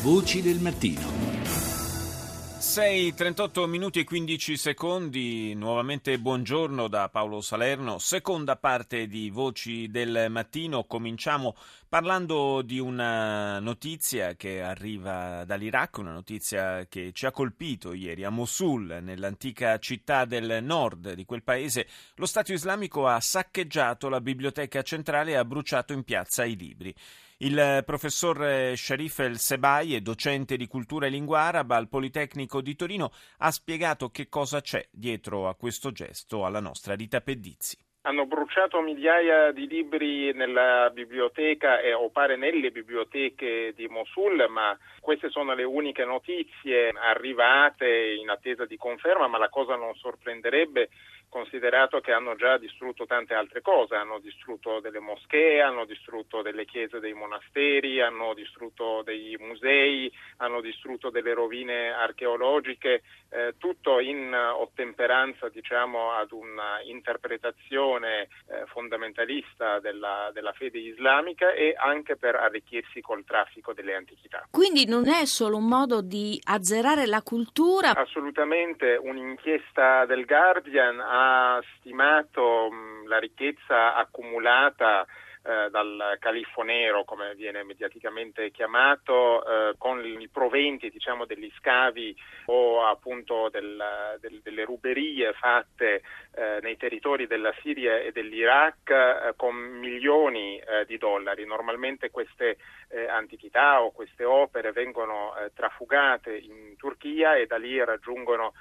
Voci del mattino. 6, 38 minuti e 15 secondi, nuovamente buongiorno da Paolo Salerno, seconda parte di Voci del Mattino, cominciamo parlando di una notizia che arriva dall'Iraq, una notizia che ci ha colpito ieri a Mosul, nell'antica città del nord di quel paese, lo Stato islamico ha saccheggiato la biblioteca centrale e ha bruciato in piazza i libri. Il professor Sharif El Sebai, docente di cultura e lingua araba al Politecnico di Torino, ha spiegato che cosa c'è dietro a questo gesto alla nostra Rita Pedizzi. Hanno bruciato migliaia di libri nella biblioteca e o pare nelle biblioteche di Mosul, ma queste sono le uniche notizie arrivate in attesa di conferma, ma la cosa non sorprenderebbe considerato che hanno già distrutto tante altre cose, hanno distrutto delle moschee, hanno distrutto delle chiese dei monasteri, hanno distrutto dei musei, hanno distrutto delle rovine archeologiche, eh, tutto in ottemperanza diciamo, ad un'interpretazione eh, fondamentalista della, della fede islamica e anche per arricchirsi col traffico delle antichità. Quindi non è solo un modo di azzerare la cultura? Assolutamente, un'inchiesta del Guardian ha ha stimato la ricchezza accumulata eh, dal califfo nero, come viene mediaticamente chiamato, eh, con i proventi diciamo, degli scavi o appunto del, del, delle ruberie fatte eh, nei territori della Siria e dell'Iraq eh, con milioni eh, di dollari. Normalmente queste antichità o queste opere vengono trafugate in Turchia e da lì raggiungono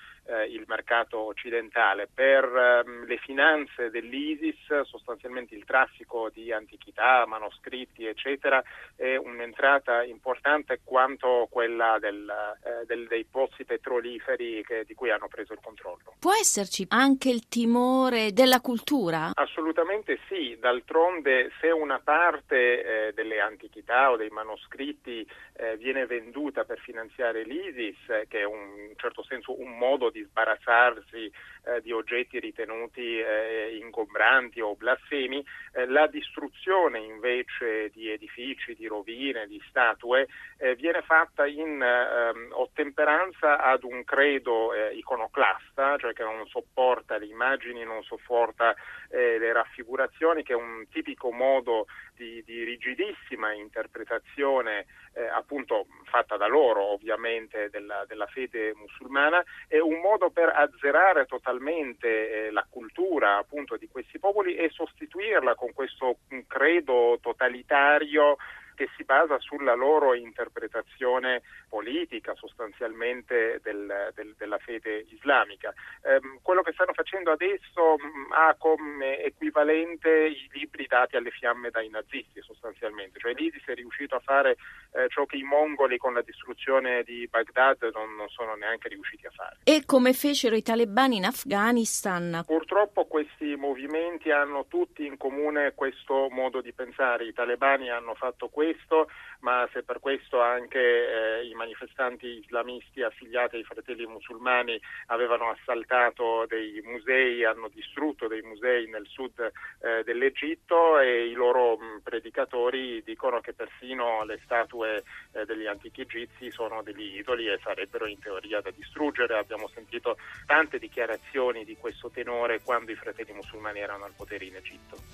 il mercato occidentale. Per ehm, le finanze dell'ISIS, sostanzialmente il traffico di antichità antichità, manoscritti, eccetera, è un'entrata importante quanto quella del, eh, del, dei pozzi petroliferi che, di cui hanno preso il controllo. Può esserci anche il timore della cultura? Assolutamente sì, d'altronde se una parte eh, delle antichità o dei manoscritti eh, viene venduta per finanziare l'ISIS, che è un, in certo senso un modo di sbarazzarsi eh, di oggetti ritenuti eh, ingombranti o blasfemi, eh, la distruzione invece di edifici, di rovine, di statue eh, viene fatta in ehm, ottemperanza ad un credo eh, iconoclasta, cioè che non sopporta le immagini, non sopporta eh, le raffigurazioni, che è un tipico modo di, di rigidissima interpretazione appunto fatta da loro ovviamente della, della fede musulmana, è un modo per azzerare totalmente totalmente eh, la cultura appunto di questi popoli e sostituirla con questo credo totalitario che si basa sulla loro interpretazione politica sostanzialmente del, del, della fede islamica. Eh, quello che stanno facendo adesso mh, mm, ha come equivalente i libri dati alle fiamme dai nazisti sostanzialmente, cioè l'ISIS è riuscito a fare eh, ciò che i mongoli con la distruzione di Baghdad non, non, sono neanche riusciti a fare. E come fecero i talebani in Afghanistan? Purtroppo questi movimenti hanno tutti in comune questo modo di pensare, i talebani hanno fatto questo questo, ma se per questo anche eh, i manifestanti islamisti affiliati ai fratelli musulmani avevano assaltato dei musei, hanno distrutto dei musei nel sud eh, dell'Egitto e i loro mh, predicatori dicono che persino le statue eh, degli antichi egizi sono degli idoli e sarebbero in teoria da distruggere. Abbiamo sentito tante dichiarazioni di questo tenore quando i fratelli musulmani erano al potere in Egitto.